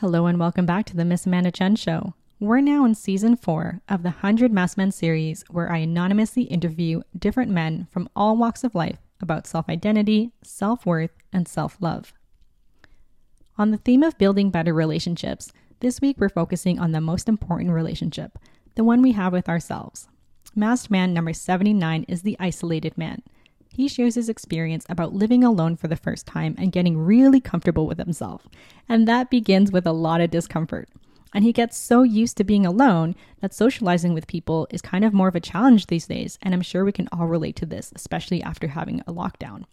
Hello and welcome back to the Miss Amanda Chen Show. We're now in season four of the 100 Masked Men series, where I anonymously interview different men from all walks of life about self identity, self worth, and self love. On the theme of building better relationships, this week we're focusing on the most important relationship, the one we have with ourselves. Masked Man number 79 is the isolated man. He shares his experience about living alone for the first time and getting really comfortable with himself. And that begins with a lot of discomfort. And he gets so used to being alone that socializing with people is kind of more of a challenge these days. And I'm sure we can all relate to this, especially after having a lockdown.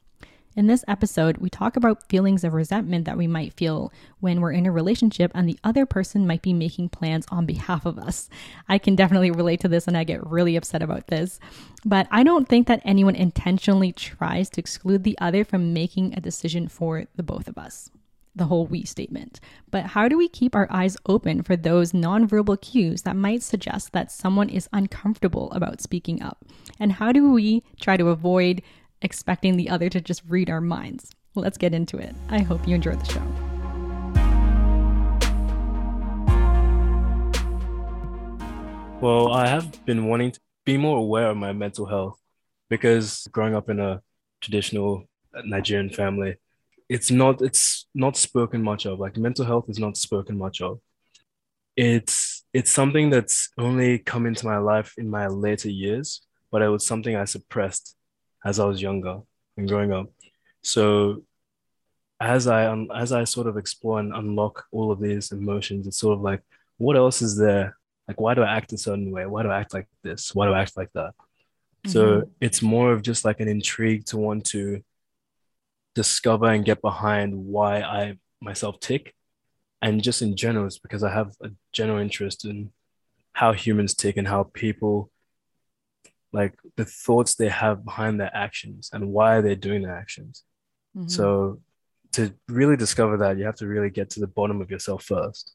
In this episode, we talk about feelings of resentment that we might feel when we're in a relationship and the other person might be making plans on behalf of us. I can definitely relate to this and I get really upset about this. But I don't think that anyone intentionally tries to exclude the other from making a decision for the both of us. The whole we statement. But how do we keep our eyes open for those nonverbal cues that might suggest that someone is uncomfortable about speaking up? And how do we try to avoid expecting the other to just read our minds. Let's get into it. I hope you enjoyed the show. Well, I have been wanting to be more aware of my mental health because growing up in a traditional Nigerian family, it's not it's not spoken much of. Like mental health is not spoken much of. It's it's something that's only come into my life in my later years, but it was something I suppressed as I was younger and growing up. So as I um, as I sort of explore and unlock all of these emotions, it's sort of like, what else is there? Like, why do I act a certain way? Why do I act like this? Why do I act like that? Mm-hmm. So it's more of just like an intrigue to want to discover and get behind why I myself tick. And just in general, it's because I have a general interest in how humans tick and how people like the thoughts they have behind their actions and why they're doing their actions. Mm-hmm. So to really discover that, you have to really get to the bottom of yourself first.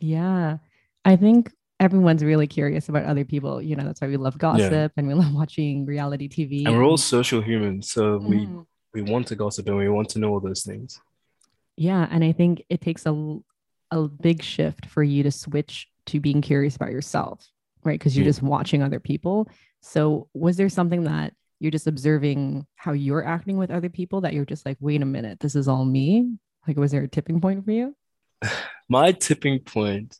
Yeah. I think everyone's really curious about other people. You know, that's why we love gossip yeah. and we love watching reality TV. And, and... we're all social humans. So mm. we we want to gossip and we want to know all those things. Yeah. And I think it takes a a big shift for you to switch to being curious about yourself, right? Because you're just watching other people so, was there something that you're just observing how you're acting with other people that you're just like, wait a minute, this is all me? Like, was there a tipping point for you? My tipping point,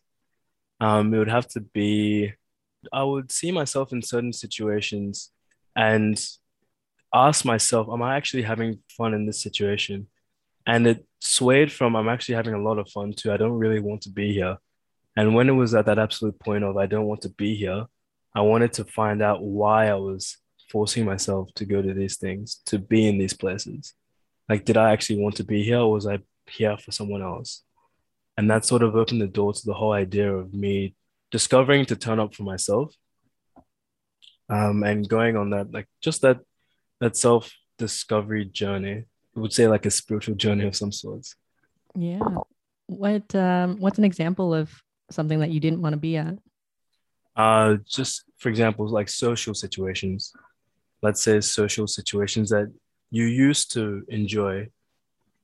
um, it would have to be I would see myself in certain situations and ask myself, am I actually having fun in this situation? And it swayed from I'm actually having a lot of fun too. I don't really want to be here. And when it was at that absolute point of I don't want to be here, I wanted to find out why I was forcing myself to go to these things, to be in these places. Like, did I actually want to be here or was I here for someone else? And that sort of opened the door to the whole idea of me discovering to turn up for myself um, and going on that, like, just that, that self discovery journey. I would say like a spiritual journey of some sorts. Yeah. What um what's an example of something that you didn't want to be at? Uh, just for example, like social situations. Let's say social situations that you used to enjoy,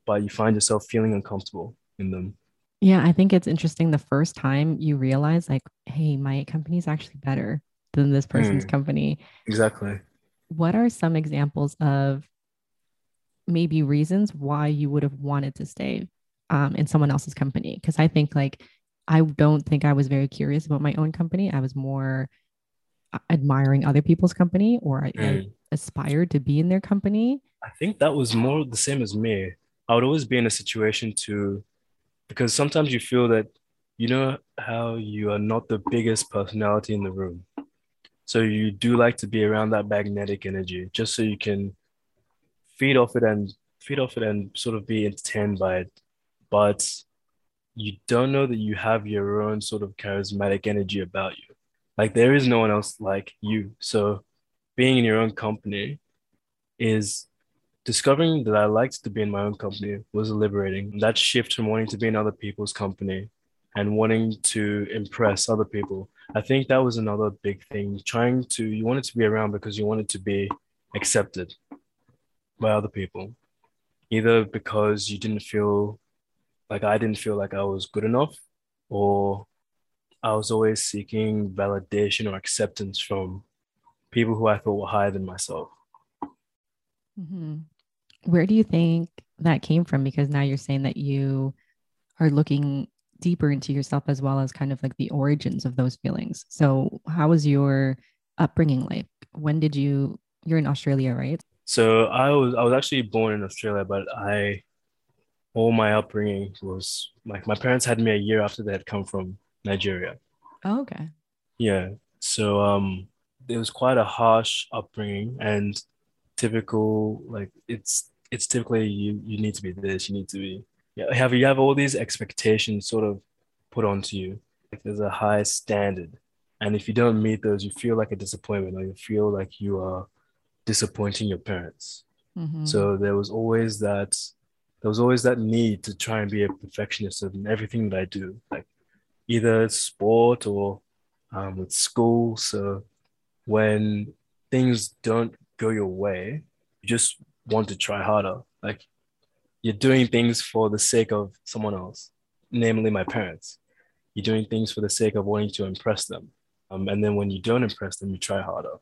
but you find yourself feeling uncomfortable in them. Yeah, I think it's interesting the first time you realize, like, hey, my company is actually better than this person's mm, company. Exactly. What are some examples of maybe reasons why you would have wanted to stay um, in someone else's company? Because I think, like, I don't think I was very curious about my own company. I was more uh, admiring other people's company or I, mm. I aspired to be in their company. I think that was more the same as me. I would always be in a situation to, because sometimes you feel that, you know, how you are not the biggest personality in the room. So you do like to be around that magnetic energy just so you can feed off it and feed off it and sort of be entertained by it. But you don't know that you have your own sort of charismatic energy about you. Like there is no one else like you. So being in your own company is discovering that I liked to be in my own company was liberating. That shift from wanting to be in other people's company and wanting to impress other people. I think that was another big thing. Trying to, you wanted to be around because you wanted to be accepted by other people, either because you didn't feel like I didn't feel like I was good enough, or I was always seeking validation or acceptance from people who I thought were higher than myself. Mm-hmm. Where do you think that came from? Because now you're saying that you are looking deeper into yourself as well as kind of like the origins of those feelings. So, how was your upbringing like? When did you? You're in Australia, right? So I was I was actually born in Australia, but I all my upbringing was like my parents had me a year after they had come from Nigeria. Oh, okay. Yeah. So um it was quite a harsh upbringing and typical like it's it's typically you you need to be this, you need to be yeah, have you have all these expectations sort of put onto you. Like there's a high standard. And if you don't meet those, you feel like a disappointment or you feel like you are disappointing your parents. Mm-hmm. So there was always that there was always that need to try and be a perfectionist in everything that I do, like either sport or um, with school. So when things don't go your way, you just want to try harder. Like you're doing things for the sake of someone else, namely my parents. You're doing things for the sake of wanting to impress them. Um, and then when you don't impress them, you try harder.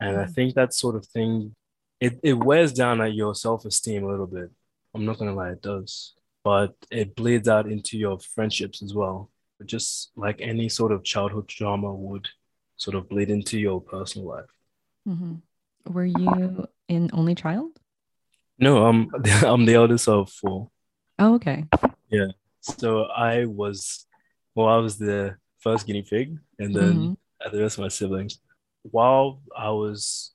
And I mm. think that sort of thing, it, it wears down at your self-esteem a little bit. I'm not gonna lie, it does. But it bleeds out into your friendships as well. Just like any sort of childhood drama would sort of bleed into your personal life. Mm-hmm. Were you an only child? No, I'm I'm the eldest of four. Oh, okay. Yeah. So I was, well, I was the first guinea pig, and then mm-hmm. the rest of my siblings. While I was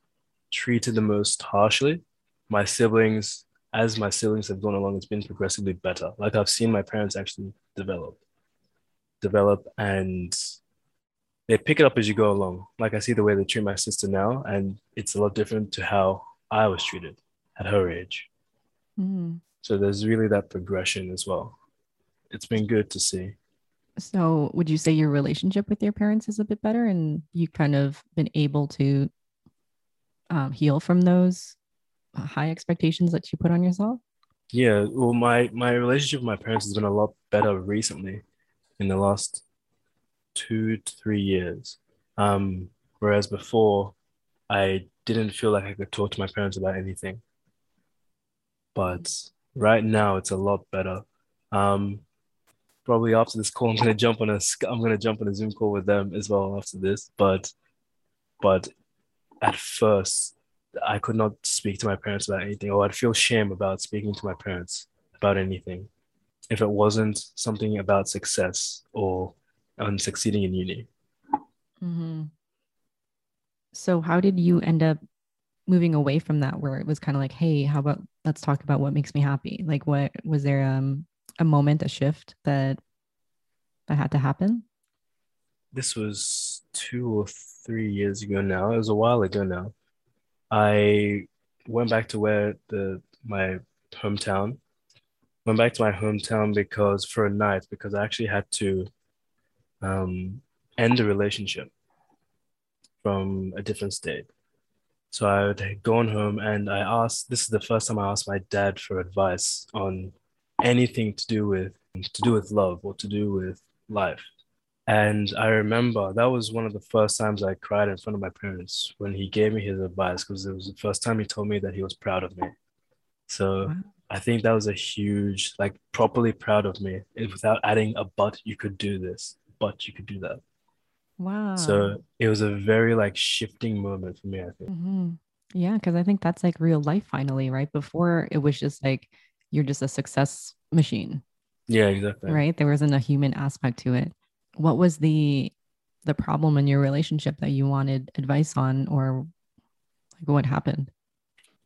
treated the most harshly, my siblings, as my siblings have gone along, it's been progressively better. Like I've seen my parents actually develop, develop, and they pick it up as you go along. Like I see the way they treat my sister now, and it's a lot different to how I was treated at her age. Mm. So there's really that progression as well. It's been good to see. So, would you say your relationship with your parents is a bit better and you kind of been able to um, heal from those high expectations that you put on yourself? Yeah, well, my my relationship with my parents has been a lot better recently, in the last two to three years. Um, whereas before, I didn't feel like I could talk to my parents about anything but right now it's a lot better. Um, probably after this call, I'm gonna jump on a I'm gonna jump on a Zoom call with them as well after this. But but at first, I could not speak to my parents about anything, or I'd feel shame about speaking to my parents about anything if it wasn't something about success or on succeeding in uni. Mm-hmm. So, how did you end up moving away from that where it was kind of like hey how about let's talk about what makes me happy like what was there um a moment a shift that that had to happen this was two or three years ago now it was a while ago now i went back to where the my hometown went back to my hometown because for a night because i actually had to um end a relationship from a different state so I had gone home and I asked, this is the first time I asked my dad for advice on anything to do with to do with love or to do with life. And I remember that was one of the first times I cried in front of my parents when he gave me his advice because it was the first time he told me that he was proud of me. So wow. I think that was a huge, like, properly proud of me. Without adding a but, you could do this, but you could do that. Wow. So it was a very like shifting moment for me, I think. Mm-hmm. Yeah, because I think that's like real life finally, right? Before it was just like you're just a success machine. Yeah, exactly. Right. There wasn't a human aspect to it. What was the the problem in your relationship that you wanted advice on or like what happened?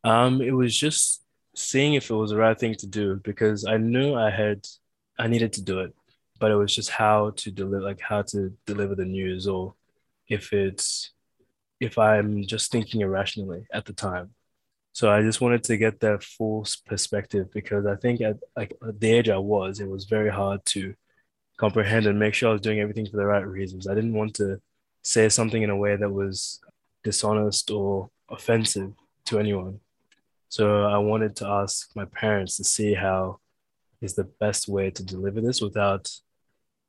Um, it was just seeing if it was the right thing to do because I knew I had I needed to do it but it was just how to deliver like how to deliver the news or if it's if i'm just thinking irrationally at the time so i just wanted to get that full perspective because i think at like at the age i was it was very hard to comprehend and make sure i was doing everything for the right reasons. I didn't want to say something in a way that was dishonest or offensive to anyone. So i wanted to ask my parents to see how is the best way to deliver this without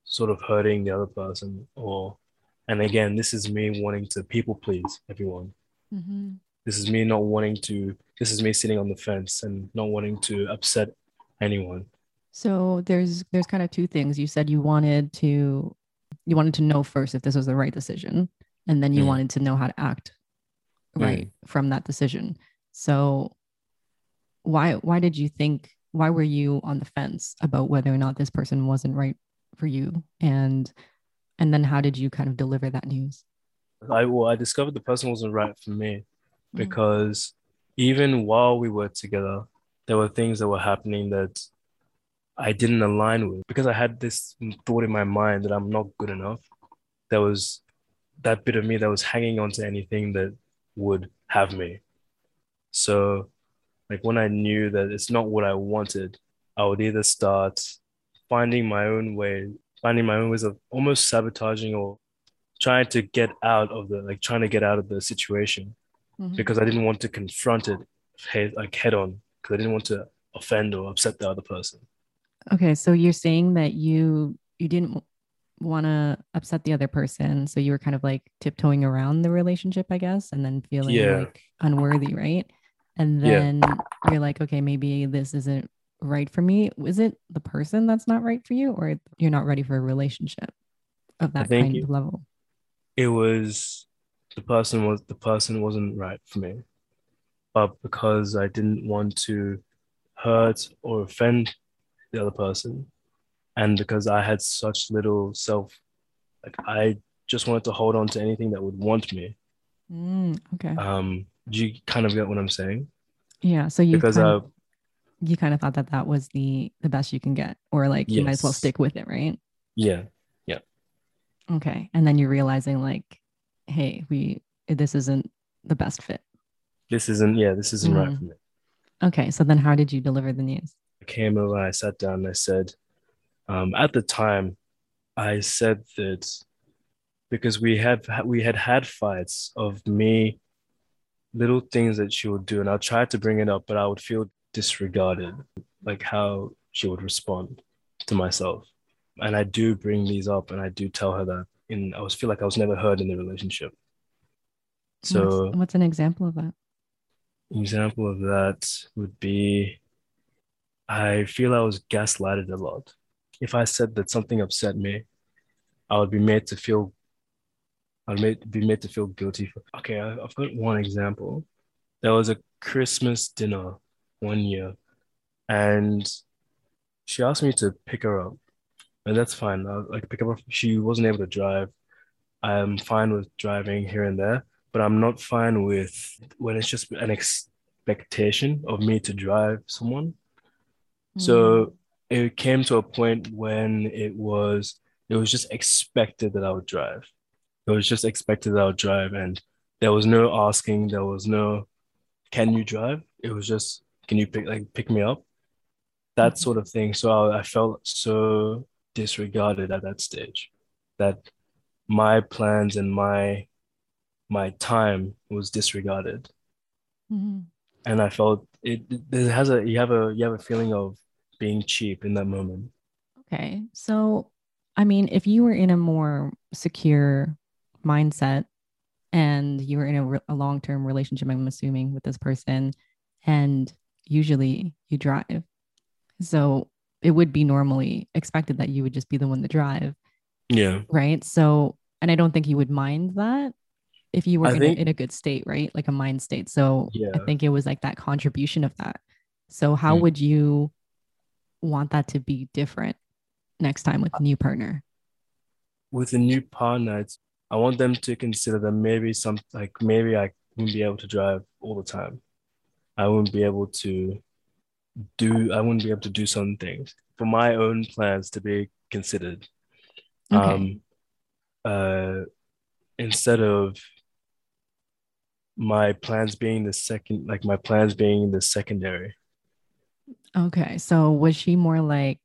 sort of hurting the other person or and again this is me wanting to people please everyone. Mm-hmm. this is me not wanting to this is me sitting on the fence and not wanting to upset anyone So there's there's kind of two things. You said you wanted to you wanted to know first if this was the right decision, and then you Mm. wanted to know how to act right from that decision. So why why did you think why were you on the fence about whether or not this person wasn't right for you and and then how did you kind of deliver that news? i well i discovered the person wasn't right for me Mm. because even while we were together there were things that were happening that i didn't align with because i had this thought in my mind that i'm not good enough there was that bit of me that was hanging on to anything that would have me so like when i knew that it's not what i wanted i would either start finding my own way finding my own ways of almost sabotaging or trying to get out of the like trying to get out of the situation Mhm. because I didn't want to confront it head, like head on because I didn't want to offend or upset the other person. Okay, so you're saying that you you didn't want to upset the other person, so you were kind of like tiptoeing around the relationship, I guess, and then feeling Yeah. like unworthy, right? And Yeah. then you're like, okay, maybe this isn't right for me. Is it the person that's not right for you, or you're not ready for a relationship of that kind of level? It was the person was the person wasn't right for me, but because I didn't want to hurt or offend the other person, and because I had such little self, like I just wanted to hold on to anything that would want me. Mm, okay, Um, do you kind of get what I'm saying? yeah. So you Because kind uh, of, you kind of thought that that was the the best you can get, or like you might as well stick with it, right? yeah, Yeah. Okay. And then you're realizing like, hey, we this isn't the best fit. this isn't yeah, this isn't right Mm. for me. Okay. So then how did you deliver the news? I came over, I sat down, and I said, um, at the time, I said that because we had we had had fights of me, little things that she would do, and I tried to bring it up, but I would feel disregarded, like how she would respond to myself. And I do bring these up, and I do tell her that. In I was feel like I was never heard in the relationship. So what's, what's an example of that? example of that would be I feel I was gaslighted a lot. If I said that something upset me, I would be made to feel I'd made, be made to feel guilty for okay, I've got one example. There was a Christmas dinner one year, and she asked me to pick her up. And that's fine. I like pick up. She wasn't able to drive. I'm fine with driving here and there, but I'm not fine with when it's just an expectation of me to drive someone. Mm. So it came to a point when it was it was just expected that I would drive. It was just expected that I would drive, and there was no asking. There was no, can you drive? It was just, can you pick like pick me up? That Mhm. sort of thing. So I, I felt so disregarded at that stage, that my plans and my my time was disregarded, Mhm. and I felt it. It has a you have a you have a feeling of being cheap in that moment. Okay. So, I mean, if you were in a more secure mindset and you were in a, re- a long term relationship, I'm assuming, with this person, and usually you drive. So, it would be normally expected that you would just be the one to drive, Yeah. right? So, and I don't think you would mind that if you were in, think- a, in a good state, right? Like a mind state. So, I think it was like that contribution of that. So, how Mm. would you want that to be different next time with a new partner? with a new partner, I want them to consider that maybe some like maybe I wouldn't be able to drive all the time. I wouldn't be able to do I wouldn't be able to do some things for my own plans to be considered. Okay. Um uh instead of my plans being the second like my plans being the secondary. Okay. So was she more like,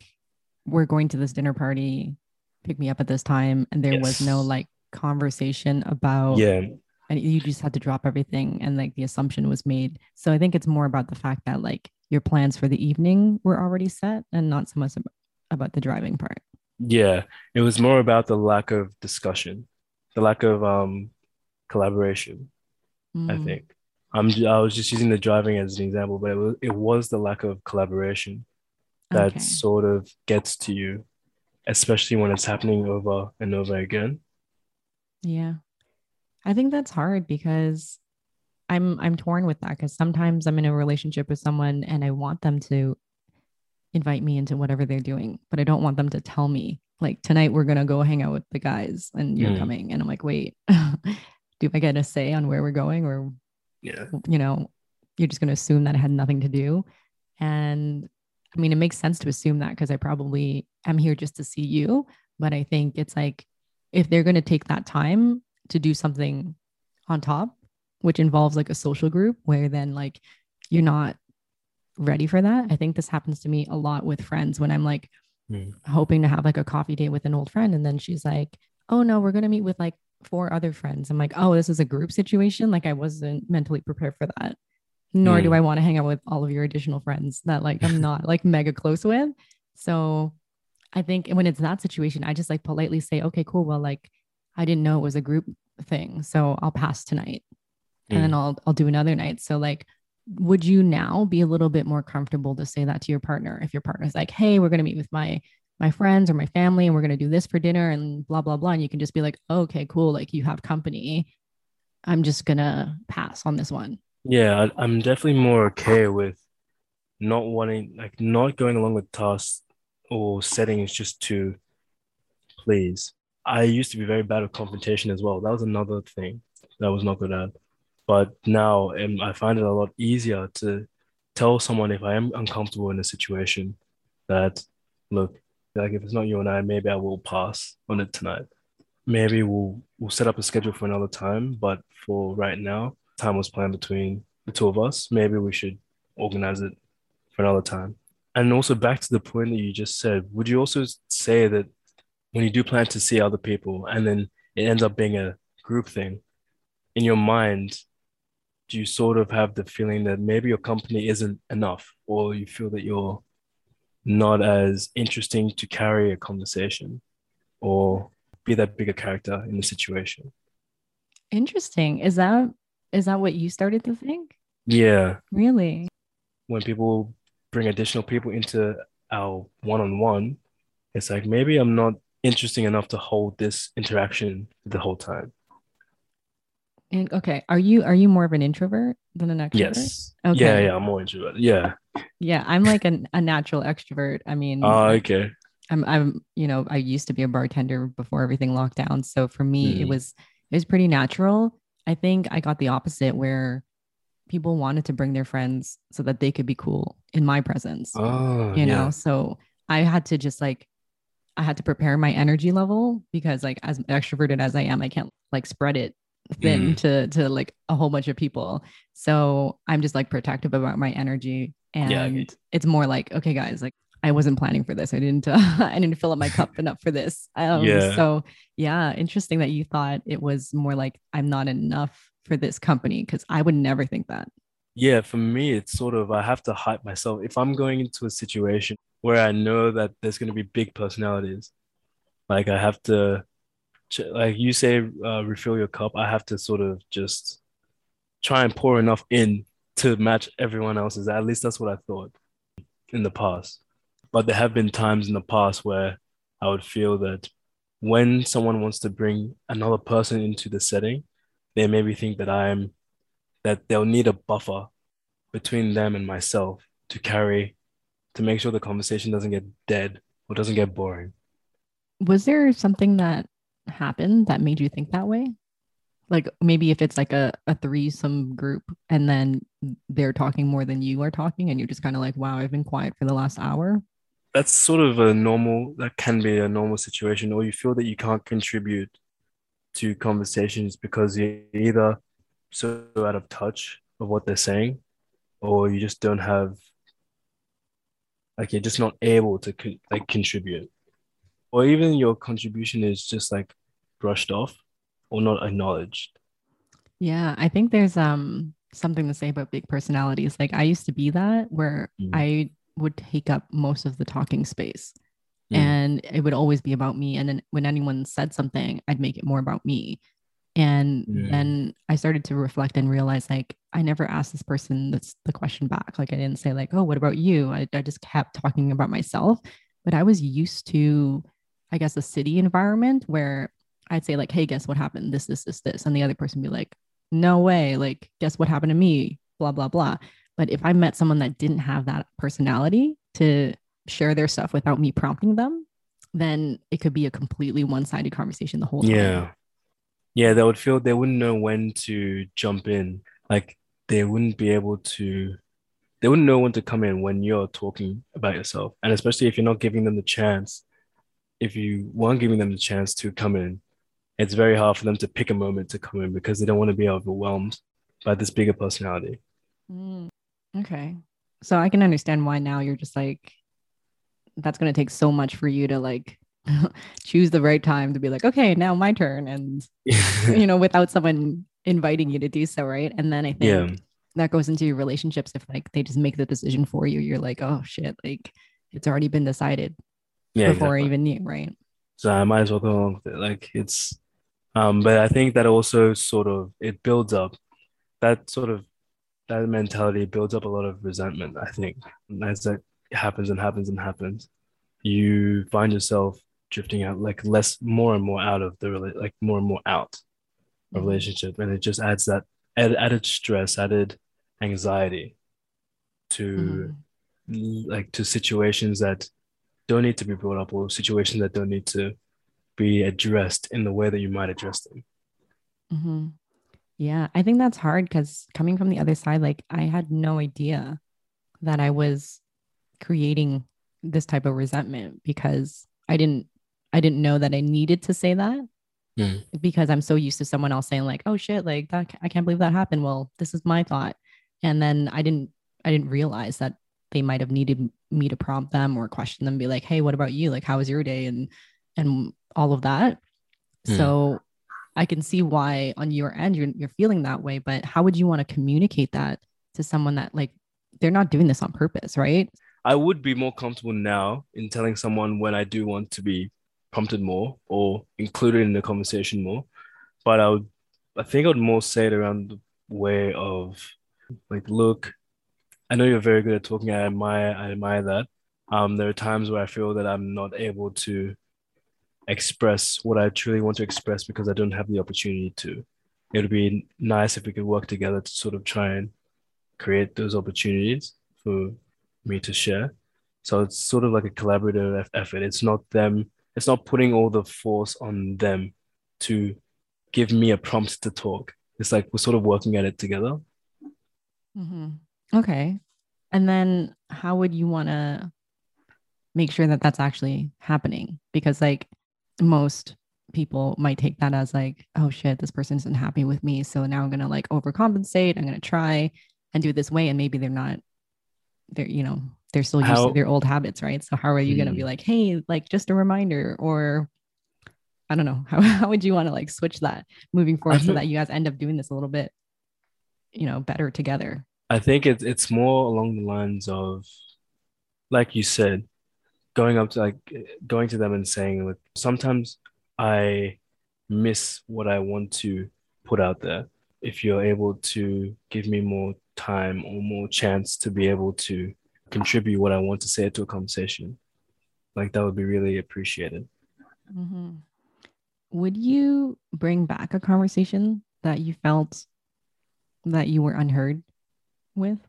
we're going to this dinner party, pick me up at this time, and there was no like conversation about Yeah. and you just had to drop everything and like the assumption was made. So I think it's more about the fact that like your plans for the evening were already set and not so much about the driving part. Yeah, it was more about the lack of discussion, the lack of um collaboration, I Mm, think. I'm I was just using the driving as an example, but it was it was the lack of collaboration that okay. sort of gets to you, especially when it's happening over and over again. Yeah. I think that's hard because I'm I'm torn with that because sometimes I'm in a relationship with someone and I want them to invite me into whatever they're doing, but I don't want them to tell me like tonight we're gonna go hang out with the guys and you're Mm, coming. And I'm like, wait, do I get a say on where we're going or yeah. you know, you're just gonna assume that it had nothing to do. And I mean, it makes sense to assume that because I probably am here just to see you. But I think it's like if they're gonna take that time to do something on top, which involves like a social group where then like you're not ready for that. I think this happens to me a lot with friends when I'm like Mm, hoping to have like a coffee date with an old friend. And then she's like, oh no, we're going to meet with like four other friends. I'm like, oh, this is a group situation. Like I wasn't mentally prepared for that. Nor do mm, I want to hang out with all of your additional friends that like I'm not like mega close with. So I think when it's that situation, I just like politely say, okay, cool. Well, like I didn't know it was a group thing. So I'll pass tonight and then mm. I'll I'll do another night. So like would you now be a little bit more comfortable to say that to your partner if your partner's like, "Hey, we're going to meet with my my friends or my family and we're going to do this for dinner and blah blah blah." And you can just be like, "Okay, cool, like you have company. I'm just going to pass on this one." Yeah, I'm definitely more okay with not wanting, like, not going along with tasks or settings just to please. I used to be very bad at confrontation as well. That was another thing that I was not good at. But now um, I find it a lot easier to tell someone if I am uncomfortable in a situation that, look, like if it's not you and I, maybe I will pass on it tonight. Maybe we'll we'll set up a schedule for another time, but for right now, time was planned between the two of us. Maybe we should organize it for another time. And also back to the point that you just said, would you also say that when you do plan to see other people and then it ends up being a group thing, in your mind, do you sort of have the feeling that maybe your company isn't enough, or you feel that you're not as interesting to carry a conversation or be that bigger character in the situation? Interesting. Is that is that what you started to think? Yeah, Really? when people bring additional people into our one-on-one, it's like maybe I'm not interesting enough to hold this interaction the whole time. And okay, are you are you more of an introvert than an extrovert? Yes. Okay. yeah, yeah, I'm more introvert. Yeah. Yeah, I'm like an, a natural extrovert. I mean, Oh, okay. I'm I'm you know, I used to be a bartender before everything locked down. So for me, it Mm. was it was pretty natural. I think I got the opposite where people wanted to bring their friends so that they could be cool in my presence, Oh, you know? yeah. So I had to just like I had to prepare my energy level because like as extroverted as I am, I can't like spread it thin Mm. to to like a whole bunch of people. So I'm just like protective about my energy Yeah, I and it's more like okay guys, like I wasn't planning for this. I didn't uh, I didn't fill up my cup enough for this. Um Yeah. so yeah, interesting that you thought it was more like I'm not enough for this company because I would never think that. Yeah, for me, it's sort of I have to hype myself. If I'm going into a situation where I know that there's going to be big personalities, like I have to, like you say, uh, refill your cup. I have to sort of just try and pour enough in to match everyone else's. At least that's what I thought in the past. But there have been times in the past where I would feel that when someone wants to bring another person into the setting, they maybe think that I'm that they'll need a buffer between them and myself to carry to make sure the conversation doesn't get dead or doesn't get boring. Was there something that happened that made you think that way? Like maybe if it's like a, a threesome group and then they're talking more than you are talking and you're just kind of like, wow, I've been quiet for the last hour. That's sort of a normal, that can be a normal situation, or you feel that you can't contribute to conversations because you're either so out of touch of what they're saying, or you just don't have, like, you're just not able to con- like contribute, or even your contribution is just like brushed off or not acknowledged. Yeah, I think there's um something to say about big personalities. Like I used to be that where Mm. I would take up most of the talking space Mm. and it would always be about me. And then when anyone said something, I'd make it more about me. And Mm. then I started to reflect and realize like I never asked this person that's the question back. Like I didn't say, like, oh, what about you? I, I just kept talking about myself. But I was used to, I guess, a city environment where I'd say, like, hey, guess what happened? This, this, this, this. And the other person be like, no way. Like, guess what happened to me? Blah, blah, blah. But if I met someone that didn't have that personality to share their stuff without me prompting them, then it could be a completely one-sided conversation the whole time. Yeah. Yeah, they would feel they wouldn't know when to jump in. Like they wouldn't be able to, they wouldn't know when to come in when you're talking about yourself. And especially if you're not giving them the chance, if you weren't giving them the chance to come in, it's very hard for them to pick a moment to come in because they don't want to be overwhelmed by this bigger personality. Mm, okay. So I can understand why now you're just like, that's going to take so much for you to like choose the right time to be like, okay, now my turn. And, you know, without someone inviting you to do so. Right. And then I think Yeah. that goes into your relationships. If like they just make the decision for you, you're like, oh shit, like it's already been decided Yeah, before I even knew. Right. So I might as well go along with it. Like it's, um, but I think that also sort of it builds up that sort of that mentality builds up a lot of resentment. I think as that happens and happens and happens, you find yourself drifting out like less, more and more out of the like more and more out of Mhm. relationship, and it just adds that add, added stress, added anxiety to Mhm. like to situations that don't need to be brought up or situations that don't need to be addressed in the way that you might address them. hmm Yeah, I think that's hard because coming from the other side, like I had no idea that I was creating this type of resentment because I didn't I didn't know that I needed to say that Mm. because I'm so used to someone else saying like, "Oh shit, like that I can't believe that happened." Well, this is my thought. And then I didn't I didn't realize that they might have needed me to prompt them or question them be like, "Hey, what about you? Like how was your day?" and and all of that. Hmm. So I can see why on your end you're you're feeling that way, but how would you want to communicate that to someone that like they're not doing this on purpose, right? I would be more comfortable now in telling someone when I do want to be prompted more or included in the conversation more. But I would, I think I would more say it around the way of like, look, I know you're very good at talking. I admire, I admire that. Um, there are times where I feel that I'm not able to express what I truly want to express because I don't have the opportunity to. It would be nice if we could work together to sort of try and create those opportunities for me to share. So it's sort of like a collaborative effort. It's not them, it's not putting all the force on them to give me a prompt to talk. It's like we're sort of working at it together. Mm-hmm. Okay. And then how would you want to make sure that that's actually happening? Because like most people might take that as like, oh shit, this person isn't happy with me. So now I'm going to like overcompensate. I'm going to try and do it this way. And maybe they're not, they're, you know, they're still used How- to their old habits, right? So how are you going to be Hmm. like, hey, like just a reminder or I don't know. How, how would you want to like switch that moving forward so that you guys end up doing this a little bit, you know, better together? I think it's it's more along the lines of, like you said, going up to like going to them and saying like sometimes I miss what I want to put out there. If you're able to give me more time or more chance to be able to contribute what I want to say to a conversation, like that would be really appreciated. Mm-hmm. Would you bring back a conversation that you felt that you were unheard with?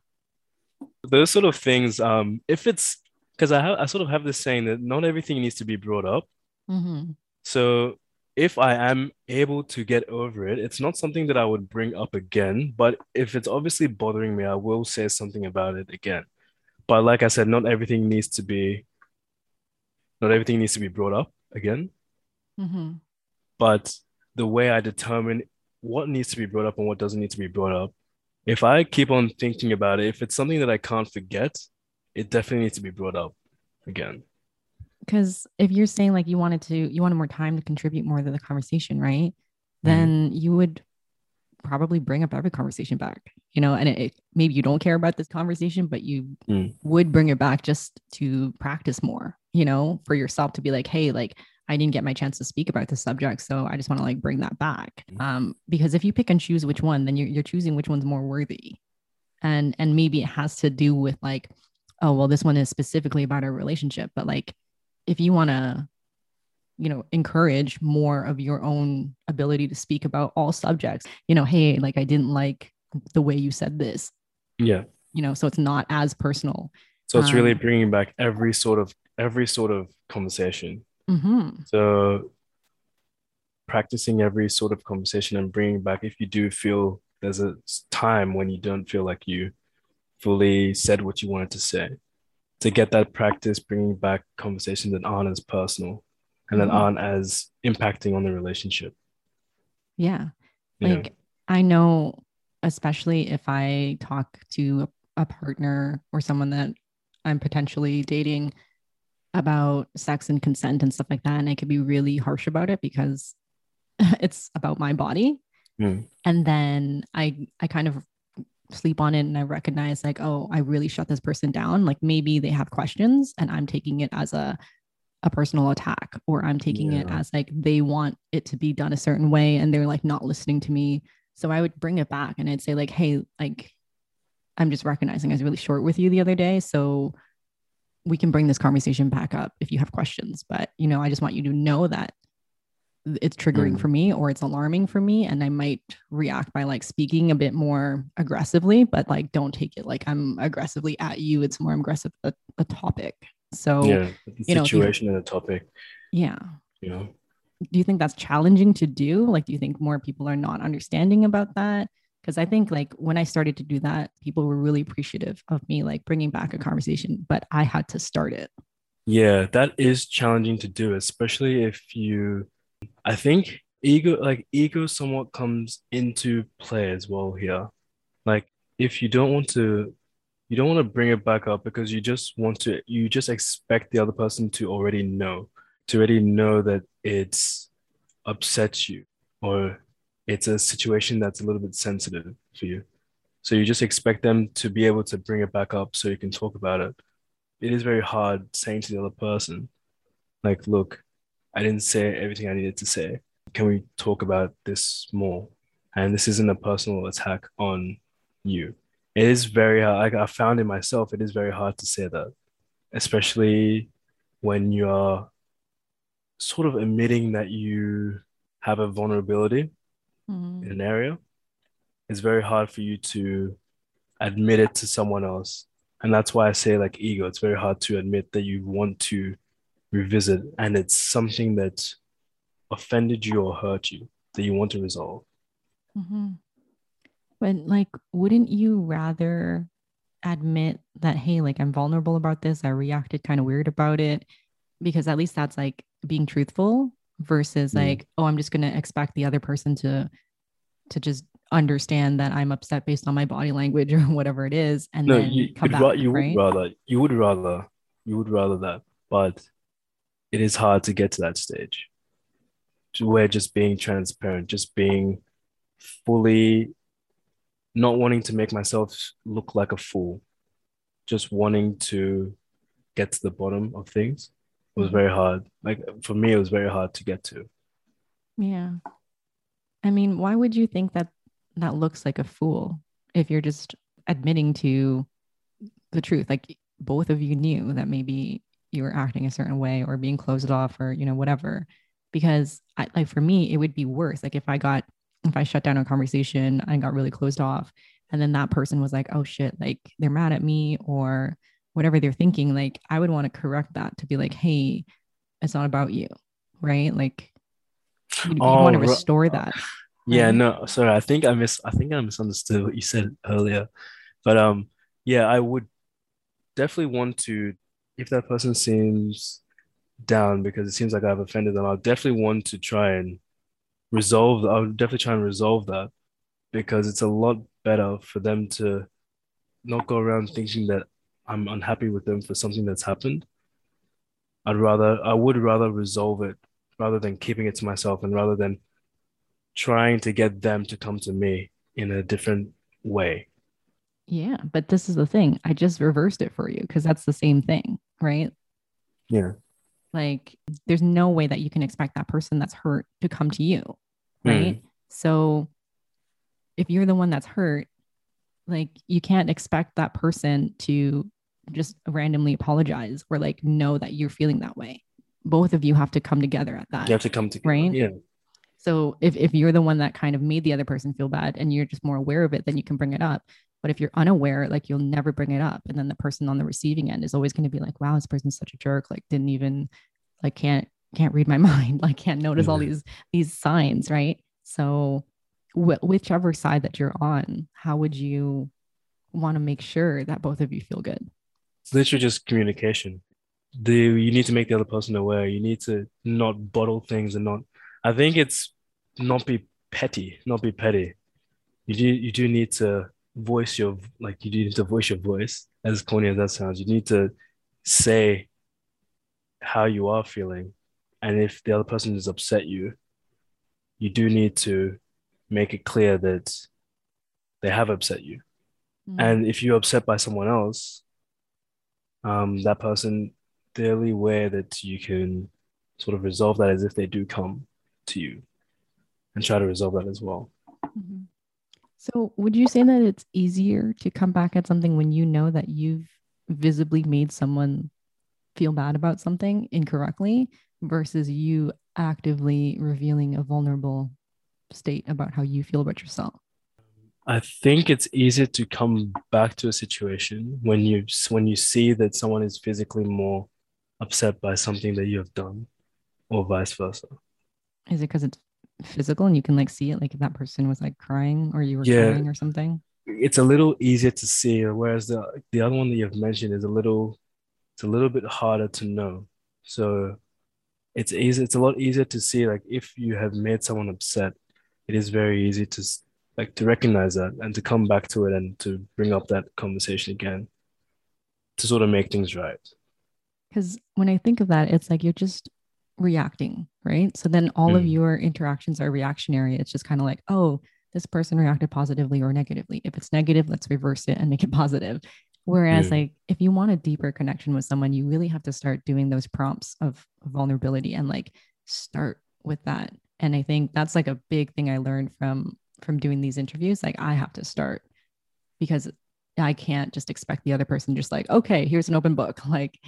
Those sort of things, um, if it's because I have I sort of have this saying that not everything needs to be brought up. Mm-hmm. So if I am able to get over it, it's not something that I would bring up again. But if it's obviously bothering me, I will say something about it again. But like I said, not everything needs to be not everything needs to be brought up again. Mm-hmm. But the way I determine what needs to be brought up and what doesn't need to be brought up, if I keep on thinking about it, if it's something that I can't forget, it definitely needs to be brought up again. Because if you're saying like you wanted to, you wanted more time to contribute more to the conversation, right? Then you would probably bring up every conversation back, you know, and it, it, maybe you don't care about this conversation, but you Mm. would bring it back just to practice more, you know, for yourself to be like, hey, like I didn't get my chance to speak about this subject, so I just want to like bring that back. Mhm. Um, because if you pick and choose which one, then you're you're choosing which one's more worthy, and and maybe it has to do with like, oh well, this one is specifically about our relationship, but like if you want to you know encourage more of your own ability to speak about all subjects you know hey like i didn't like the way you said this Yeah. you know so it's not as personal So it's really Um, bringing back every sort of every sort of conversation. hmm So practicing every sort of conversation and bringing back if you do feel there's a time when you don't feel like you fully said what you wanted to say. To get that practice, bringing back conversations that aren't as personal and that Mhm. aren't as impacting on the relationship. yeah like i know especially if i talk to a, a partner or someone that i'm potentially dating about sex and consent and stuff like that and i could be really harsh about it because it's about my body Mm. and then i i kind of sleep on it and i recognize like oh i really shut this person down like maybe they have questions and i'm taking it as a a personal attack or i'm taking it as like they want it to be done a certain way and they're like not listening to me. So i would bring it back and i'd say like hey like i'm just recognizing i was really short with you the other day so we can bring this conversation back up if you have questions. But you know i just want you to know that it's triggering Mm. for me or it's alarming for me and i might react by like speaking a bit more aggressively but like don't take it like i'm aggressively at you. It's more aggressive a, a topic. So yeah, the you know, if you- situation and the topic, yeah. You know. do you think that's challenging to do? Like do you think more people are not understanding about that? Because i think like when i started to do that people were really appreciative of me like bringing back a conversation but i had to start it. Yeah, that is challenging to do, especially if you, I think ego, like ego somewhat comes into play as well here. Like if you don't want to, you don't want to bring it back up because you just want to, you just expect the other person to already know, to already know that it's upsets you or it's a situation that's a little bit sensitive for you. So you just expect them to be able to bring it back up so you can talk about it it is very hard saying to the other person, like, look, I didn't say everything I needed to say. Can we talk about this more? And this isn't a personal attack on you. It is very hard. Like I found in myself, it is very hard to say that, especially when you're sort of admitting that you have a vulnerability mm-hmm. in an area. It's very hard for you to admit it to someone else. And that's why I say, like, ego, it's very hard to admit that you want to revisit and it's something that offended you or hurt you that you want to resolve. Mhm. But like, wouldn't you rather admit that, hey, like I'm vulnerable about this? I reacted kind of weird about it because at least that's like being truthful versus Mm. like, oh, I'm just gonna expect the other person to to just understand that I'm upset based on my body language or whatever it is, and No, then you, come back, ra- you right? would rather, you would rather, you would rather that, but it is hard to get to that stage where just being transparent, just being fully not wanting to make myself look like a fool, just wanting to get to the bottom of things was very hard. Like for me, it was very hard to get to. Yeah. I mean, why would you think that that looks like a fool if you're just admitting to the truth? Like both of you knew that maybe you were acting a certain way or being closed off or, you know, whatever. Because I, like for me, it would be worse. Like if I got, if I shut down a conversation and got really closed off, and then that person was like, oh shit, like they're mad at me or whatever they're thinking, like I would want to correct that to be like, hey, it's not about you, right? Like you, Oh, want to restore that. Yeah, Right. no, sorry. I think I miss I think I misunderstood what you said earlier. But um yeah, I would definitely want to if that person seems down because it seems like I've offended them, I'll definitely want to try and resolve I'll definitely try and resolve that because it's a lot better for them to not go around thinking that I'm unhappy with them for something that's happened. I'd rather I would rather resolve it rather than keeping it to myself and rather than trying to get them to come to me in a different way. Yeah, but this is the thing. I just reversed it for you because that's the same thing, right? Yeah. Like there's no way that you can expect that person that's hurt to come to you, right? Mm. So if you're the one that's hurt, like you can't expect that person to just randomly apologize or like know that you're feeling that way. Both of you have to come together at that. You have to come together. Right. Yeah. So if, if you're the one that kind of made the other person feel bad and you're just more aware of it, then you can bring it up. But if you're unaware, like you'll never bring it up. And then the person on the receiving end is always going to be like, wow, this person's such a jerk. Like didn't even like can't can't read my mind. Like can't notice all mm-hmm. these these signs. Right. So wh- whichever side that you're on, how would you want to make sure that both of you feel good? It's literally just communication. The you need to make the other person aware. You need to not bottle things and not. I think it's not be petty, not be petty. You do you do need to voice your like you need to voice your voice as corny as that sounds you need to say how you are feeling and if the other person has upset you you do need to make it clear that they have upset you mm. and if you're upset by someone else um, that person they're aware that you can sort of resolve that as if they do come to you and try to resolve that as well mm-hmm. So, would you say that it's easier to come back at something when you know that you've visibly made someone feel bad about something incorrectly versus you actively revealing a vulnerable state about how you feel about yourself? I think it's easier to come back to a situation when you when you see that someone is physically more upset by something that you have done or vice versa. Is it because it's physical and you can like see it like if that person was like crying or you were yeah. crying or something? It's a little easier to see whereas the the other one that you've mentioned is a little it's a little bit harder to know. So it's easy it's a lot easier to see like if you have made someone upset it is very easy to like to recognize that and to come back to it and to bring up that conversation again to sort of make things right. Because when i think of that it's like you're just reacting, right? So then all mm. of your interactions are reactionary. It's just kind of like, oh, this person reacted positively or negatively. If it's negative, let's reverse it and make it positive. Whereas, mm. like, if you want a deeper connection with someone, you really have to start doing those prompts of vulnerability and like start with that. And I think that's like a big thing I learned from from doing these interviews. Like, I have to start because I can't just expect the other person just like, okay, here's an open book. Like,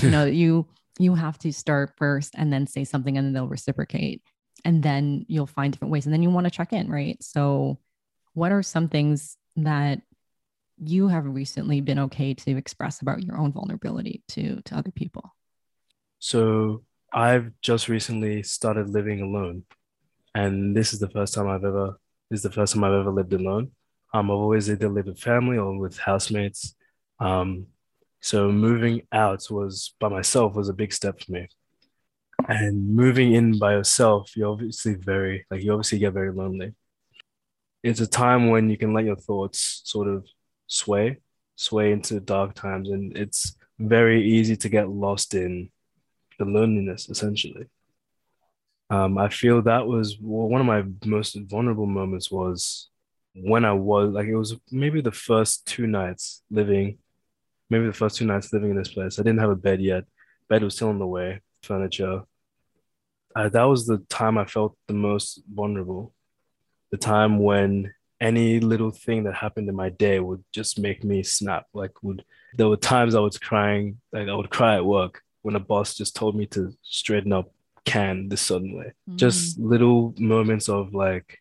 you know, you you have to start first and then say something and then they'll reciprocate. And then you'll find different ways. And then you want to check in right? So what are some things that you have recently been okay to express about your own vulnerability to to other people? So i've just recently started living alone. And this is the first time i've ever this is the first time i've ever lived alone. Um, i've always either lived with family or with housemates. Um, so moving out was by myself was a big step for me. And moving in by yourself, you're obviously very like you obviously get very lonely. It's a time when you can let your thoughts sort of sway, sway into dark times, and it's very easy to get lost in the loneliness essentially. Um, I feel that was well, one of my most vulnerable moments was when I was like it was maybe the first two nights living maybe the first two nights living in this place. I didn't have a bed yet. Bed was still on the way, furniture. Uh, that was the time I felt the most vulnerable. The time when any little thing that happened in my day would just make me snap. Like would there were times I was crying, like I would cry at work when a boss just told me to straighten up can this sudden way. Just little moments of like,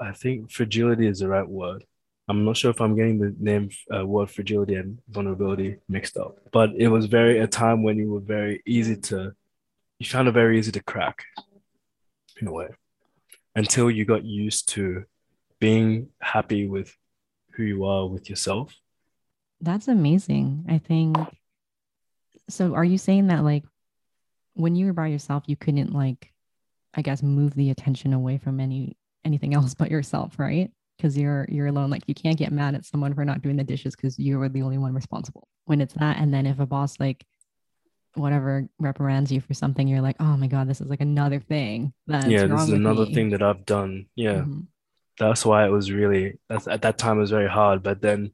I think fragility is the right word. I'm not sure if I'm getting the name uh, word fragility and vulnerability mixed up, but it was very a time when you were very easy to, you found it very easy to crack in a way until you got used to being happy with who you are with yourself. That's amazing. I think so. Are you saying that like when you were by yourself, you couldn't like, I guess, move the attention away from any anything else but yourself, right? Because you're you're alone like you can't get mad at someone for not doing the dishes because you were the only one responsible when it's that and then if a boss like whatever reprimands you for something, you're like, oh my God, this is like another thing. That's yeah, this is another me. thing that I've done. Yeah. Mhm. That's why it was really that's at that time it was very hard. But then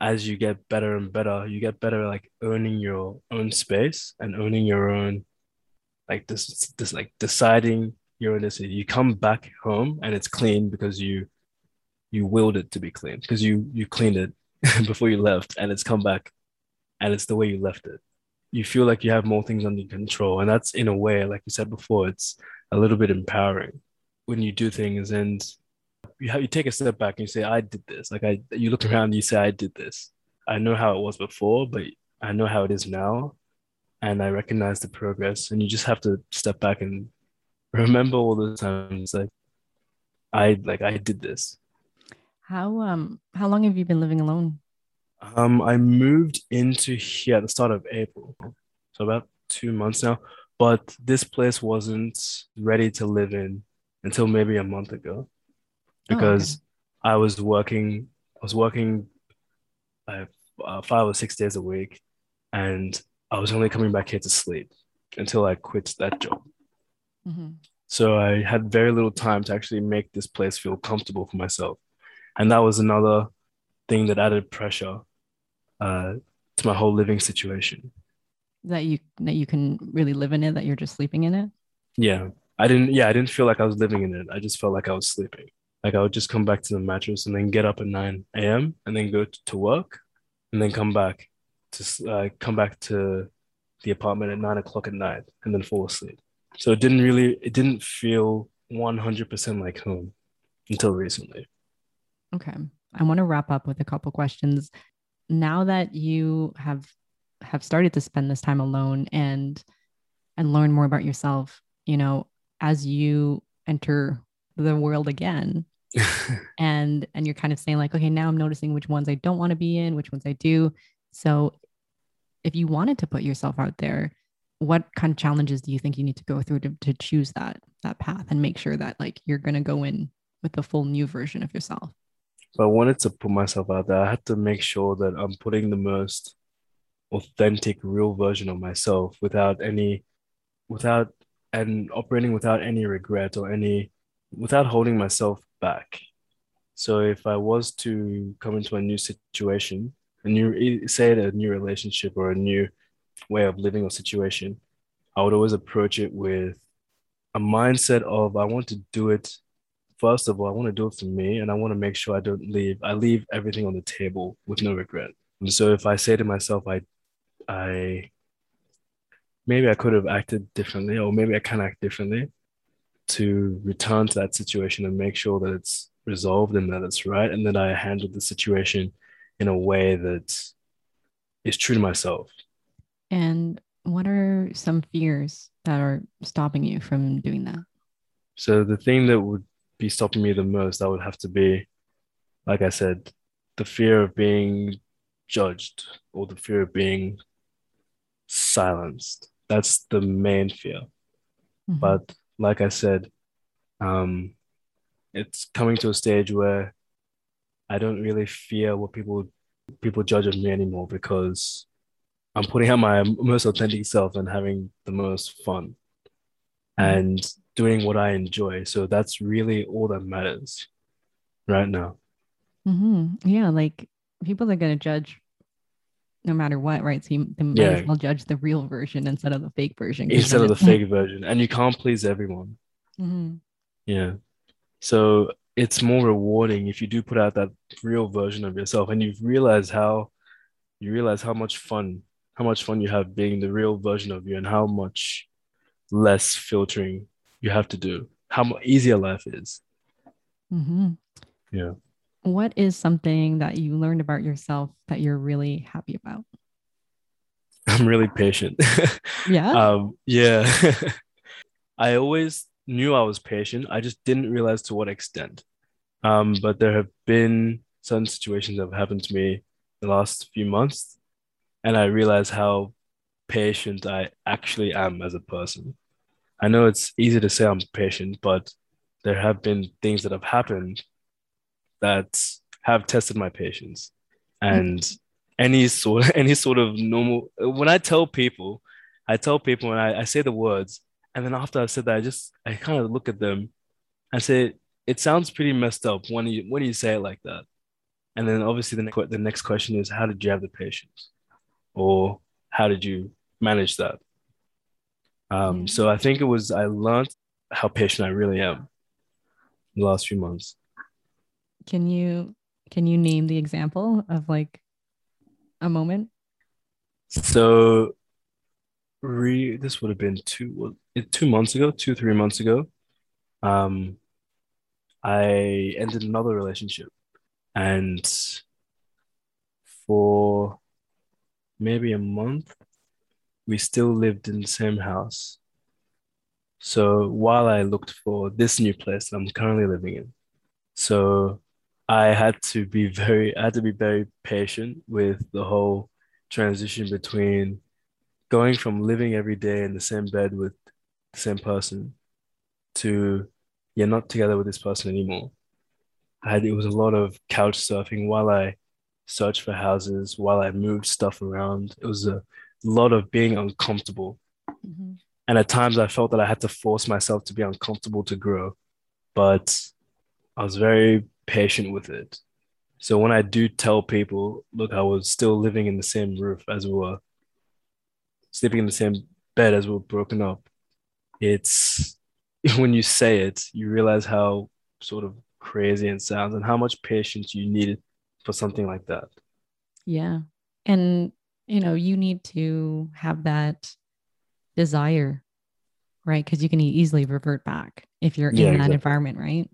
as you get better and better, you get better at like owning your own space and owning your own like this this like deciding your own decision. You come back home and it's clean because you you willed it to be clean because you you cleaned it before you left and it's come back and it's the way you left it. You feel like you have more things under control. And that's in a way, like you said before, it's a little bit empowering when you do things and you have you take a step back and you say, I did this. Like I you look mm-hmm. around and you say, I did this. I know how it was before, but I know how it is now. And I recognize the progress. And you just have to step back and remember all the times like I like I did this. How um how long have you been living alone? Um, I moved into here at the start of April, so about two months now. But this place wasn't ready to live in until maybe a month ago, Oh, okay. because I was working. I was working uh, five or six days a week, and I was only coming back here to sleep until I quit that job. Mhm. So I had very little time to actually make this place feel comfortable for myself. And that was another thing that added pressure uh, to my whole living situation. That you that you can really live in it, that you're just sleeping in it. Yeah. I didn't, yeah, I didn't feel like I was living in it. I just felt like I was sleeping. Like I would just come back to the mattress and then get up at 9 a.m. and then go to work and then come back to uh, come back to the apartment at nine o'clock at night and then fall asleep. So it didn't really, it didn't feel 100% like home until recently. Okay. I want to wrap up with a couple questions. Now that you have have started to spend this time alone and and learn more about yourself, you know, as you enter the world again and and you're kind of saying like, okay, now I'm noticing which ones I don't want to be in, which ones I do. So if you wanted to put yourself out there, what kind of challenges do you think you need to go through to, to choose that that path and make sure that like you're going to go in with the full new version of yourself? If I wanted to put myself out there, I had to make sure that I'm putting the most authentic, real version of myself without any, without, and operating without any regret or any, without holding myself back. So if I was to come into a new situation, a new, say a new relationship or a new way of living or situation, I would always approach it with a mindset of I want to do it first of all, I want to do it for me and I want to make sure I don't leave. I leave everything on the table with no regret. And so if I say to myself, I, I, maybe I could have acted differently, or maybe I can act differently to return to that situation and make sure that it's resolved and that it's right. And that I handled the situation in a way that is true to myself. And what are some fears that are stopping you from doing that? So the thing that would be stopping me the most, that would have to be, like I said, the fear of being judged or the fear of being silenced. That's the main fear. Mhm. But like I said, um, it's coming to a stage where I don't really fear what people people judge of me anymore because I'm putting out my most authentic self and having the most fun and doing what I enjoy. So that's really all that matters right now. Mhm. Yeah, like people are going to judge no matter what, right? So you, they might Yeah. as well judge the real version instead of the fake version. Instead of the fake version. And you can't please everyone. Mhm. Yeah. So it's more rewarding if you do put out that real version of yourself and you've realized how you realize how much fun, how much fun you have being the real version of you and how much less filtering you have to do, how much easier life is. Mm-hmm. Yeah. What is something that you learned about yourself that you're really happy about? I'm really patient. Yeah. Um, yeah. I always knew I was patient. I just didn't realize to what extent. Um, but there have been certain situations that have happened to me the last few months, and I realize how patient I actually am as a person. I know it's easy to say I'm patient, but there have been things that have happened that have tested my patience. And any sort any sort of normal when I tell people I tell people and I, I say the words, and then after I've said that, I just I kind of look at them and say, it sounds pretty messed up when you when you say it like that. And then obviously the next the next question is how did you have the patience? Or how did you manage that? Um, so I think it was I learned how patient I really am the last few months. Can you can you name the example of like a moment? So re this would have been two two months ago, two, three months ago. Um I ended another relationship and for maybe a month we still lived in the same house. So while I looked for this new place that I'm currently living in, so I had to be very, I had to be very patient with the whole transition between going from living every day in the same bed with the same person to you're not together with this person anymore. I had it was a lot of couch surfing while I searched for houses, while I moved stuff around. It was a lot of being uncomfortable. Mm-hmm. And at times I felt that I had to force myself to be uncomfortable to grow. But I was very patient with it. So when I do tell people, look, I was still living in the same roof as we were, sleeping in the same bed as we were broken up, it's when you say it, you realize how sort of crazy it sounds and how much patience you needed for something like that. Yeah. And, you know, you need to have that desire, right? Because you can easily revert back if you're yeah, in that environment, right?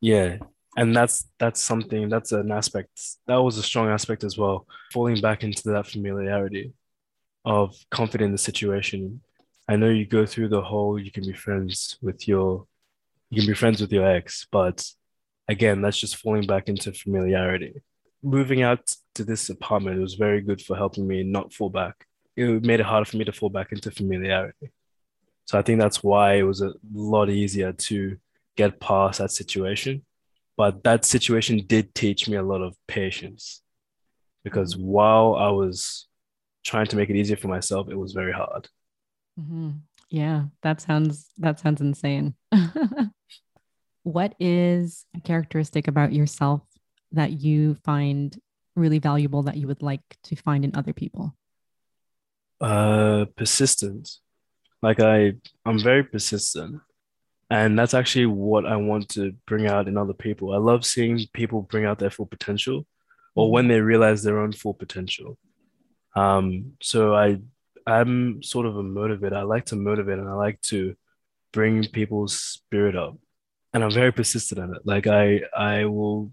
Yeah. And that's that's something that's an aspect that was a strong aspect as well. Falling back into that familiarity of confident in the situation. I know you go through the whole you can be friends with your you can be friends with your ex, but again, that's just falling back into familiarity. Moving out to this apartment was very good for helping me not fall back. It made it harder for me to fall back into familiarity. So I think that's why it was a lot easier to get past that situation. But that situation did teach me a lot of patience because mm-hmm. while I was trying to make it easier for myself, it was very hard. Mm-hmm. Yeah, that sounds that sounds insane. what is a characteristic about yourself that you find really valuable that you would like to find in other people? Uh, persistent. Like I, I'm very persistent, and that's actually what I want to bring out in other people. I love seeing people bring out their full potential, or when mm-hmm. they realize their own full potential. Um, so I, I'm sort of a motivator. I like to motivate, and I like to bring people's spirit up and I'm very persistent at it. Like I I will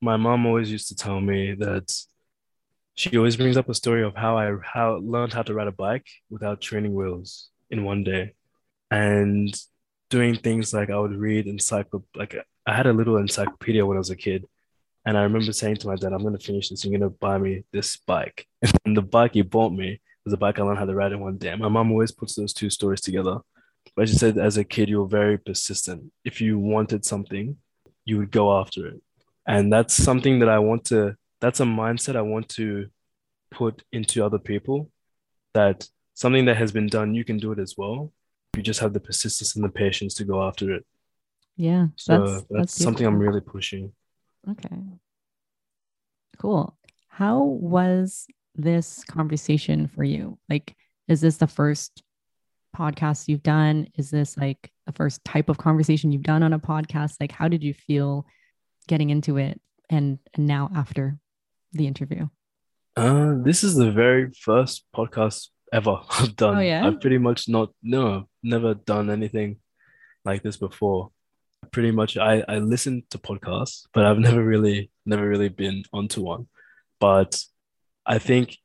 my mom always used to tell me that she always brings up a story of how I how learned how to ride a bike without training wheels in one day. And doing things like I would read encycl like I had a little encyclopedia when I was a kid. And I remember saying to my dad, I'm gonna finish this, you're gonna buy me this bike. And the bike he bought me was a bike I learned how to ride in one day. My mom always puts those two stories together. But she said, as a kid, you were very persistent. If you wanted something, you would go after it. And that's something that I want to, that's a mindset I want to put into other people that something that has been done, you can do it as well. You just have the persistence and the patience to go after it. Yeah. So that's, that's, that's something I'm really pushing. Okay. Cool. How was this conversation for you? Like, is this the first podcast you've done? Is this like the first type of conversation you've done on a podcast? Like, how did you feel getting into it and, and now after the interview? Uh, this is the very first podcast ever I've done. Oh, yeah? I've pretty much not, no, never done anything like this before. Pretty much, I, I listen to podcasts, but I've never really, never really been onto one. But I think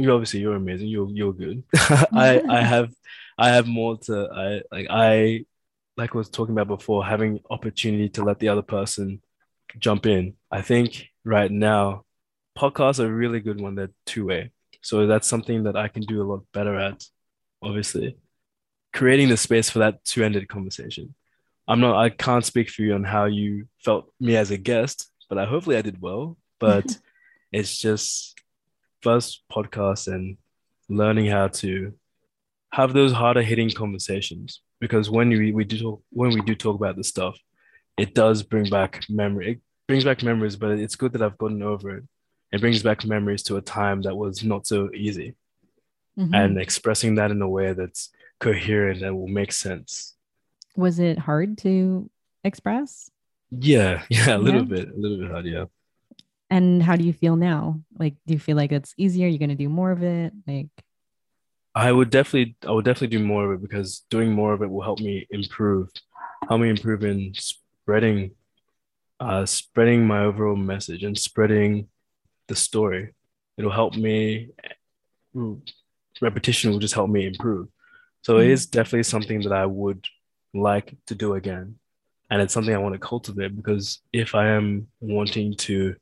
you obviously you're amazing. You're you're good. I I have I have more to I like I like I was talking about before, having opportunity to let the other person jump in. I think right now podcasts are a really good one. They're two way. So that's something that I can do a lot better at, obviously. Creating the space for that two-ended conversation. I'm not I can't speak for you on how you felt me as a guest, but I hopefully I did well. But it's just first podcast and learning how to have those harder hitting conversations because when we, we do talk, when we do talk about this stuff, it does bring back memory. It brings back memories, but it's good that I've gotten over it. It brings back memories to a time that was not so easy. Mm-hmm. And expressing that in a way that's coherent and will make sense. Was it hard to express? Yeah, yeah, a little yeah. bit, a little bit hard, yeah. And how do you feel now? Like, do you feel like it's easier? You're going to do more of it? Like, I would definitely, I would definitely do more of it because doing more of it will help me improve, help me improve in spreading, uh, spreading my overall message and spreading the story. It'll help me. Repetition will just help me improve. So it is definitely something that I would like to do again, and it's something I want to cultivate because if I am wanting to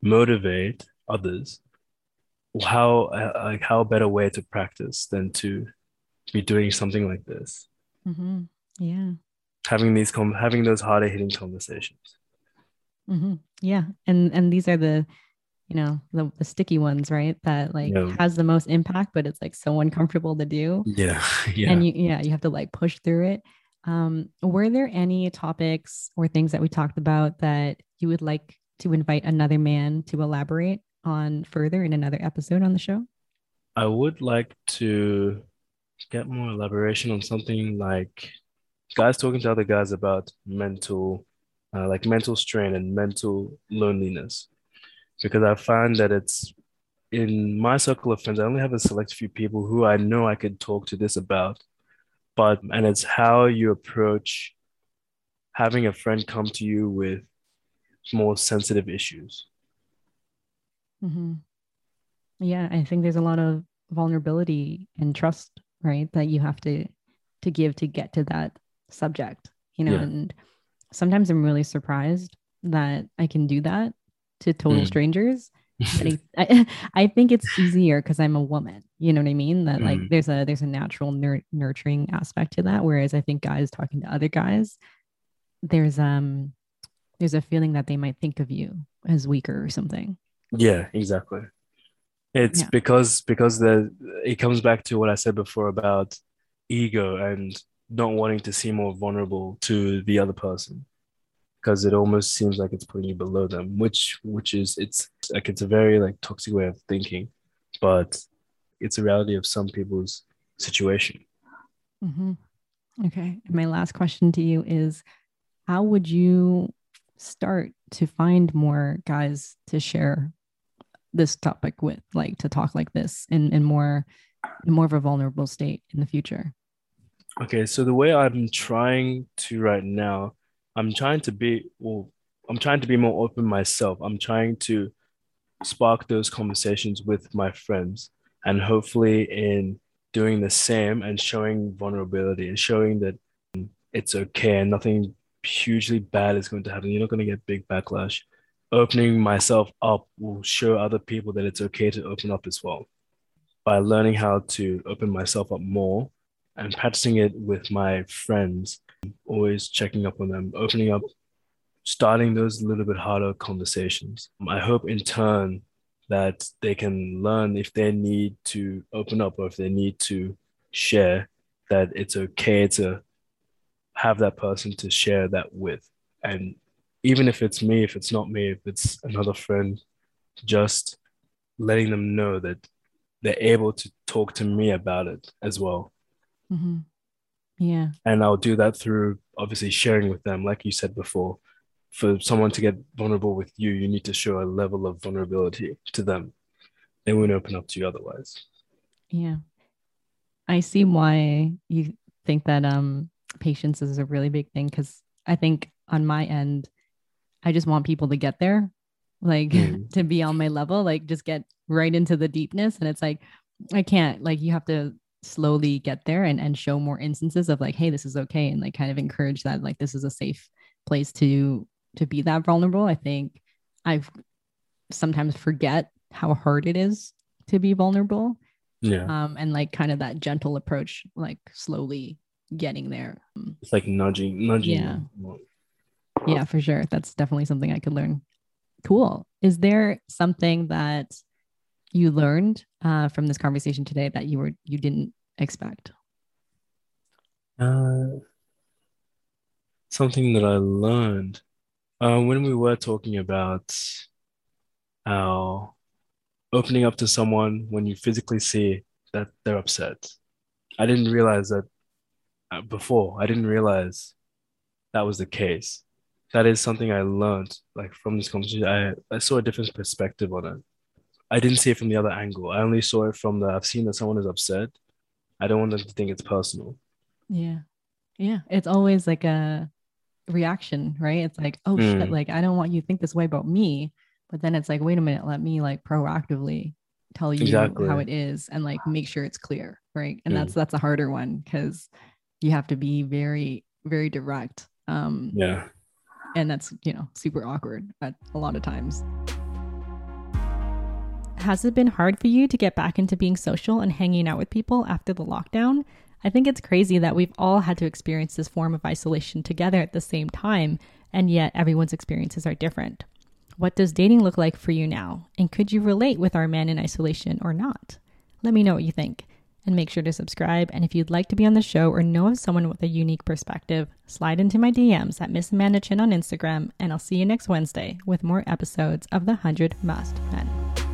motivate others, how like how better way to practice than to be doing something like this. Mm-hmm. yeah. Having these com- having those harder hitting conversations. Mm-hmm. yeah. And and these are the you know the, the sticky ones right? That like yeah. has the most impact but it's like so uncomfortable to do. Yeah. Yeah. And you yeah you have to like push through it. Um were there any topics or things that we talked about that you would like to invite another man to elaborate on further in another episode on the show? I would like to get more elaboration on something like guys talking to other guys about mental, uh, like mental strain and mental loneliness, because I find that it's in my circle of friends. I only have a select few people who I know I could talk to this about, but and it's how you approach having a friend come to you with more sensitive issues. Mm-hmm. Yeah, I think there's a lot of vulnerability and trust, right, that you have to to give to get to that subject, you know. Yeah. And sometimes I'm really surprised that I can do that to total mm. strangers. I, I, I, think it's easier because I'm a woman. You know what I mean? That mm. like there's a there's a natural nur- nurturing aspect to that. Whereas I think guys talking to other guys, there's um there's a feeling that they might think of you as weaker or something. Yeah, exactly. It's yeah. because because the it comes back to what I said before about ego and not wanting to seem more vulnerable to the other person because it almost seems like it's putting you below them which which is it's like it's a very like toxic way of thinking but it's a reality of some people's situation mm-hmm. okay my last question to you is how would you start to find more guys to share this topic with, like to talk like this in, in more in more of a vulnerable state in the future? Okay, so the way I'm trying to right now, I'm trying to be well, I'm trying to be more open myself. I'm trying to spark those conversations with my friends and hopefully in doing the same and showing vulnerability and showing that it's okay and nothing hugely bad is going to happen. You're not going to get big backlash. Opening myself up will show other people that it's okay to open up as well. By learning how to open myself up more and practicing it with my friends, always checking up on them, opening up, starting those little bit harder conversations. I hope in turn that they can learn if they need to open up or if they need to share that it's okay to have that person to share that with. And even if it's me, if it's not me, if it's another friend, just letting them know that they're able to talk to me about it as well. Mm-hmm. Yeah. And I'll do that through obviously sharing with them, like you said before. For someone to get vulnerable with you, you need to show a level of vulnerability to them. They won't open up to you otherwise. Yeah. I see why you think that um patience is a really big thing because I think on my end, I just want people to get there, like mm. to be on my level, like just get right into the deepness. And it's like, I can't, like, you have to slowly get there and, and show more instances of like, hey, this is okay. And like kind of encourage that, like, this is a safe place to to be that vulnerable. I think I've sometimes forget how hard it is to be vulnerable. Yeah. Um, and like kind of that gentle approach, like slowly getting there. It's like nudging, nudging. Yeah. Yeah, for sure. That's definitely something I could learn. Cool. Is there something that you learned uh, from this conversation today that you were you didn't expect? Uh, something that I learned uh, when we were talking about how opening up to someone when you physically see that they're upset. I didn't realize that before. I didn't realize that was the case. That is something I learned like from this conversation. I, I saw a different perspective on it. I didn't see it from the other angle. I only saw it from the I've seen that someone is upset. I don't want them to think it's personal. Yeah. Yeah. It's always like a reaction, right? It's like, oh mm. shit, like I don't want you to think this way about me. But then it's like, wait a minute, let me like proactively tell you exactly. how it is and like make sure it's clear. Right. And mm. that's that's a harder one because you have to be very, very direct. Um yeah. And that's, you know, super awkward at a lot of times. Has it been hard for you to get back into being social and hanging out with people after the lockdown? I think it's crazy that we've all had to experience this form of isolation together at the same time, and yet everyone's experiences are different. What does dating look like for you now? And could you relate with our man in isolation or not? Let me know what you think. And make sure to subscribe. And if you'd like to be on the show or know of someone with a unique perspective, slide into my DMs at Miss Amanda Chin on Instagram. And I'll see you next Wednesday with more episodes of The 100 Masked Men.